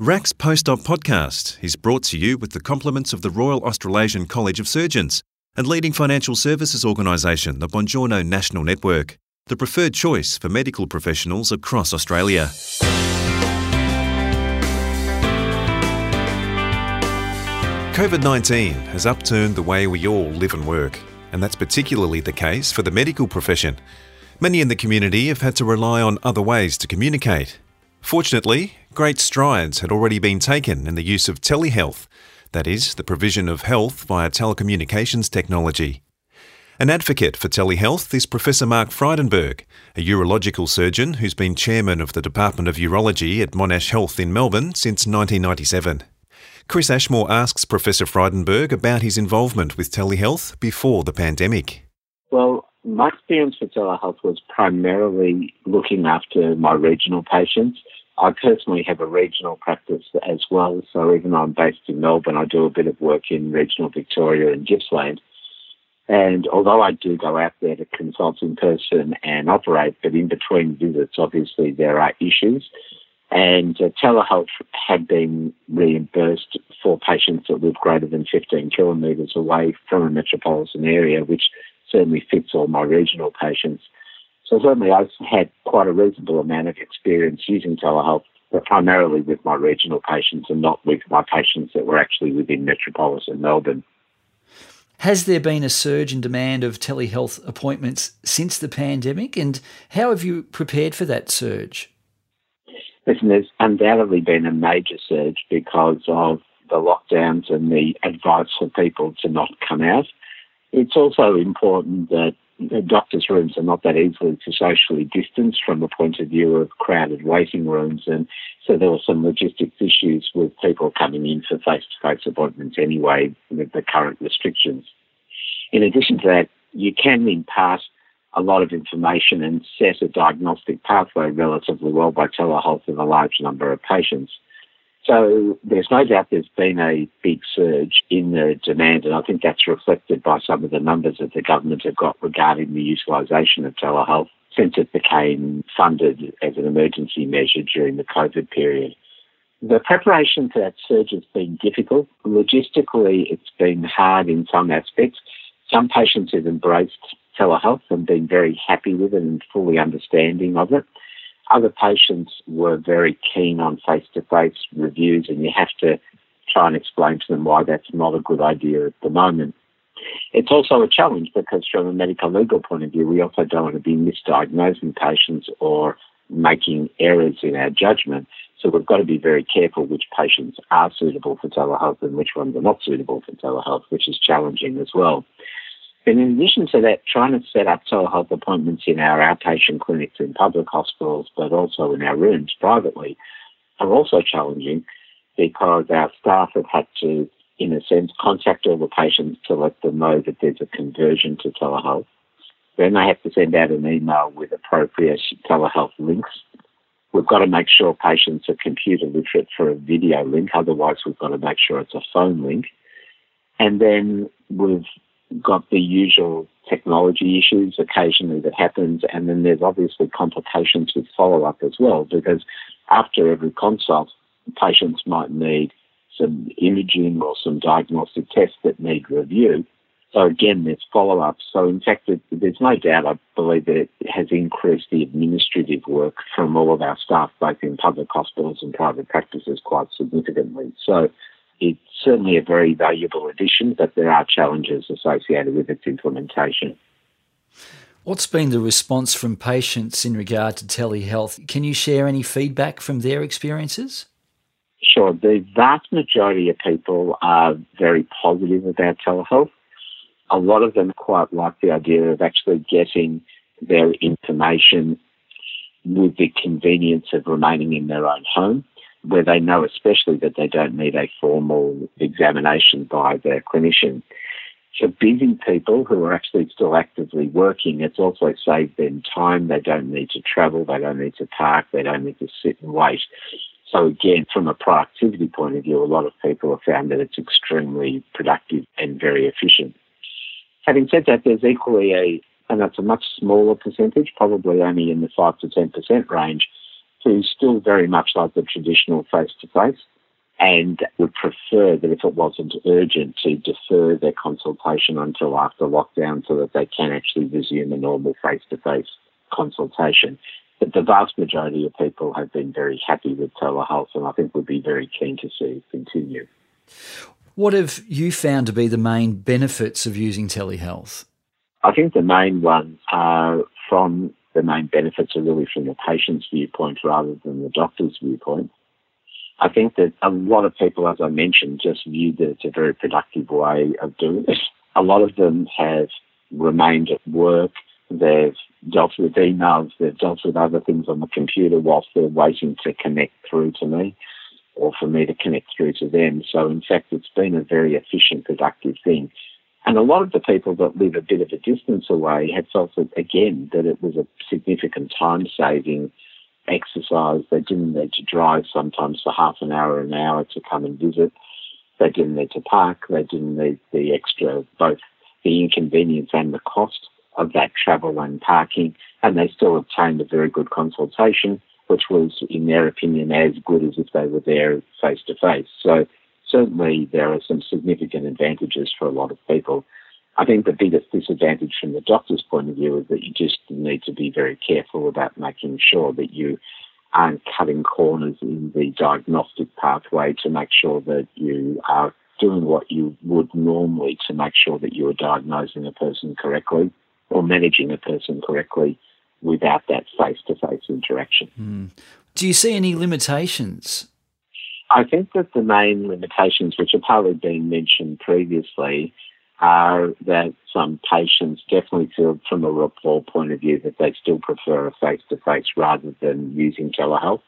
RACS Post-Op podcast is brought to you with the compliments of the Royal Australasian College of Surgeons and leading financial services organisation, the Bongiorno National Network, the preferred choice for medical professionals across Australia. COVID 19 has upturned the way we all live and work, and that's particularly the case for the medical profession. Many in the community have had to rely on other ways to communicate. Fortunately, great strides had already been taken in the use of telehealth, that is, the provision of health via telecommunications technology. An advocate for telehealth is Professor Mark Frydenberg, a urological surgeon who's been chairman of the Department of Urology at Monash Health in Melbourne since 1997. Chris Ashmore asks Professor Frydenberg about his involvement with telehealth before the pandemic. Well, my experience with telehealth was primarily looking after my regional patients. I personally have a regional practice as well, so even though I'm based in Melbourne, I do a bit of work in regional Victoria and Gippsland. And although I do go out there to consult in person and operate, but in between visits, obviously there are issues. And uh, telehealth had been reimbursed for patients that live greater than 15 kilometres away from a metropolitan area, which certainly fits all my regional patients. So certainly I've had quite a reasonable amount of experience using telehealth, but primarily with my regional patients and not with my patients that were actually within metropolitan Melbourne. Has there been a surge in demand of telehealth appointments since the pandemic, and how have you prepared for that surge? Listen, there's undoubtedly been a major surge because of the lockdowns and the advice for people to not come out. It's also important that doctors' rooms are not that easily to socially distance from the point of view of crowded waiting rooms. And so there were some logistics issues with people coming in for face to face appointments anyway with the current restrictions. In addition to that, you can impart a lot of information and set a diagnostic pathway relatively well by telehealth in a large number of patients. So there's no doubt there's been a big surge in the demand, and I think that's reflected by some of the numbers that the government have got regarding the utilisation of telehealth since it became funded as an emergency measure during the COVID period. The preparation for that surge has been difficult. Logistically, it's been hard in some aspects. Some patients have embraced telehealth and been very happy with it and fully understanding of it. Other patients were very keen on face to face reviews, and you have to try and explain to them why that's not a good idea at the moment. It's also a challenge because, from a medical legal point of view, we also don't want to be misdiagnosing patients or making errors in our judgment. So we've got to be very careful which patients are suitable for telehealth and which ones are not suitable for telehealth, which is challenging as well. And in addition to that, trying to set up telehealth appointments in our outpatient clinics in public hospitals, but also in our rooms privately, are also challenging because our staff have had to, in a sense, contact all the patients to let them know that there's a conversion to telehealth. Then they have to send out an email with appropriate telehealth links. We've got to make sure patients are computer literate for a video link, otherwise, we've got to make sure it's a phone link. And then we've got the usual technology issues occasionally that happens, and then there's obviously complications with follow up as well, because after every consult, patients might need some imaging or some diagnostic tests that need review. So again, there's follow up. So in fact, there's no doubt, I believe that it has increased the administrative work from all of our staff, both in public hospitals and private practices, quite significantly. So it's certainly a very valuable addition, but there are challenges associated with its implementation. What's been the response from patients in regard to telehealth? Can you share any feedback from their experiences? Sure. The vast majority of people are very positive about telehealth. A lot of them quite like the idea of actually getting their information with the convenience of remaining in their own home where they know especially that they don't need a formal examination by their clinician. For busy people who are actually still actively working, it's also saved them time. They don't need to travel, they don't need to park, they don't need to sit and wait. So again, from a productivity point of view, a lot of people have found that it's extremely productive and very efficient. Having said that, there's equally a, and that's a much smaller percentage, probably only in the 5 to 10% range, who still very much like the traditional face to face and would prefer that if it wasn't urgent to defer their consultation until after lockdown so that they can actually resume a normal face to face consultation. But the vast majority of people have been very happy with telehealth and I think would be very keen to see it continue. What have you found to be the main benefits of using telehealth? I think the main ones are from the main benefits are really from the patient's viewpoint rather than the doctor's viewpoint. I think that a lot of people, as I mentioned, just view that it's a very productive way of doing it. A lot of them have remained at work. They've dealt with emails. They've dealt with other things on the computer whilst they're waiting to connect through to me or for me to connect through to them. So, in fact, it's been a very efficient, productive thing. And a lot of the people that live a bit of a distance away had felt that, again, that it was a significant time saving exercise. They didn't need to drive sometimes for half an hour, an hour to come and visit. They didn't need to park. They didn't need the extra, both the inconvenience and the cost of that travel and parking. And they still obtained a very good consultation, which was, in their opinion, as good as if they were there face to face. So certainly there are some significant advantages for a lot of people. I think the biggest disadvantage from the doctor's point of view is that you just need to be very careful about making sure that you aren't cutting corners in the diagnostic pathway to make sure that you are doing what you would normally to make sure that you are diagnosing a person correctly or managing a person correctly without that face to face interaction. Mm. Do you see any limitations I think that the main limitations, which have partly been mentioned previously, are that some patients definitely feel from a rapport point of view that they still prefer a face to face rather than using telehealth.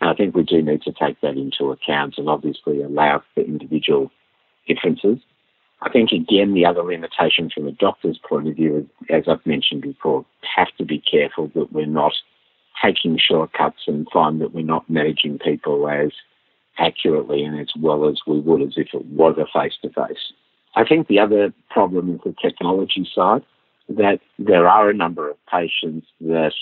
And I think we do need to take that into account and obviously allow for individual differences. I think again the other limitation from a doctor's point of view as I've mentioned before, have to be careful that we're not taking shortcuts and find that we're not managing people as accurately and as well as we would as if it was a face to face. I think the other problem is the technology side, that there are a number of patients that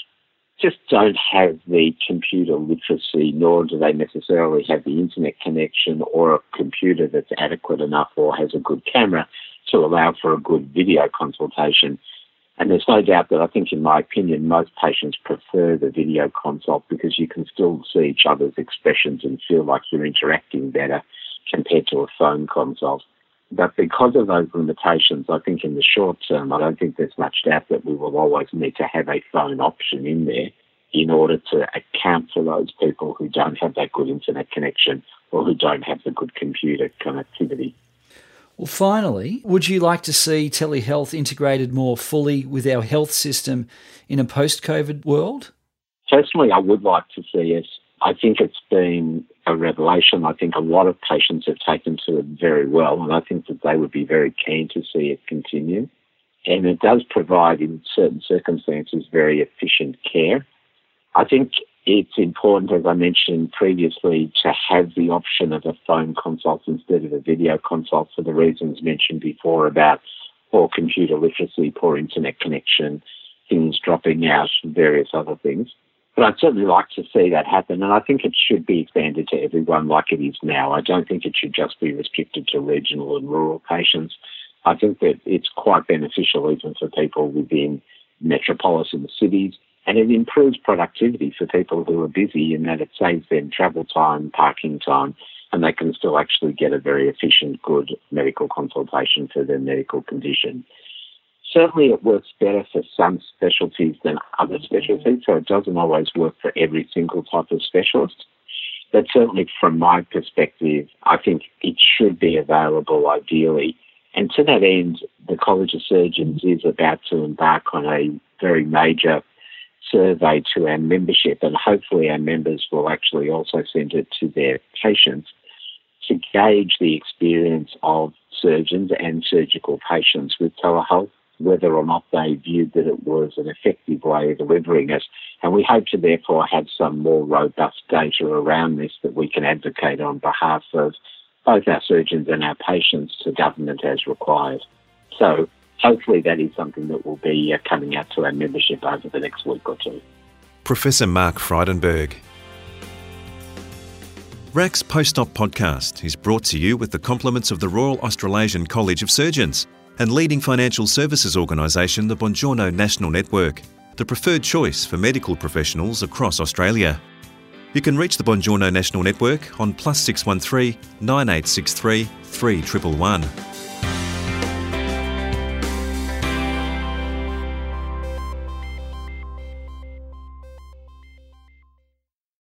just don't have the computer literacy, nor do they necessarily have the internet connection or a computer that's adequate enough or has a good camera to allow for a good video consultation. And there's no doubt that I think, in my opinion, most patients prefer the video consult because you can still see each other's expressions and feel like you're interacting better compared to a phone consult. But because of those limitations, I think in the short term, I don't think there's much doubt that we will always need to have a phone option in there in order to account for those people who don't have that good internet connection or who don't have the good computer connectivity. Well, finally, would you like to see telehealth integrated more fully with our health system in a post COVID world? Personally, I would like to see it. I think it's been a revelation. I think a lot of patients have taken to it very well, and I think that they would be very keen to see it continue. And it does provide, in certain circumstances, very efficient care. I think it's important, as I mentioned previously, to have the option of a phone consult instead of a video consult for the reasons mentioned before about poor computer literacy, poor internet connection, things dropping out, and various other things. But I'd certainly like to see that happen, and I think it should be expanded to everyone like it is now. I don't think it should just be restricted to regional and rural patients. I think that it's quite beneficial even for people within metropolitan cities and it improves productivity for people who are busy in that it saves them travel time, parking time, and they can still actually get a very efficient, good medical consultation for their medical condition. Certainly, it works better for some specialties than other specialties, so it doesn't always work for every single type of specialist. But certainly, from my perspective, I think it should be available ideally. And to that end, the College of Surgeons is about to embark on a very major survey to our membership, and hopefully our members will actually also send it to their patients to gauge the experience of surgeons and surgical patients with telehealth, whether or not they viewed that it was an effective way of delivering it. And we hope to therefore have some more robust data around this that we can advocate on behalf of both our surgeons and our patients to government as required. So hopefully that is something that will be uh, coming out to our membership over the next week or two. Professor Mark Frydenberg. RACS Post-Op podcast is brought to you with the compliments of the Royal Australasian College of Surgeons and leading financial services organisation the Bongiorno National Network, the preferred choice for medical professionals across Australia. You can reach the Bongiorno National Network on plus 613 9863 3111.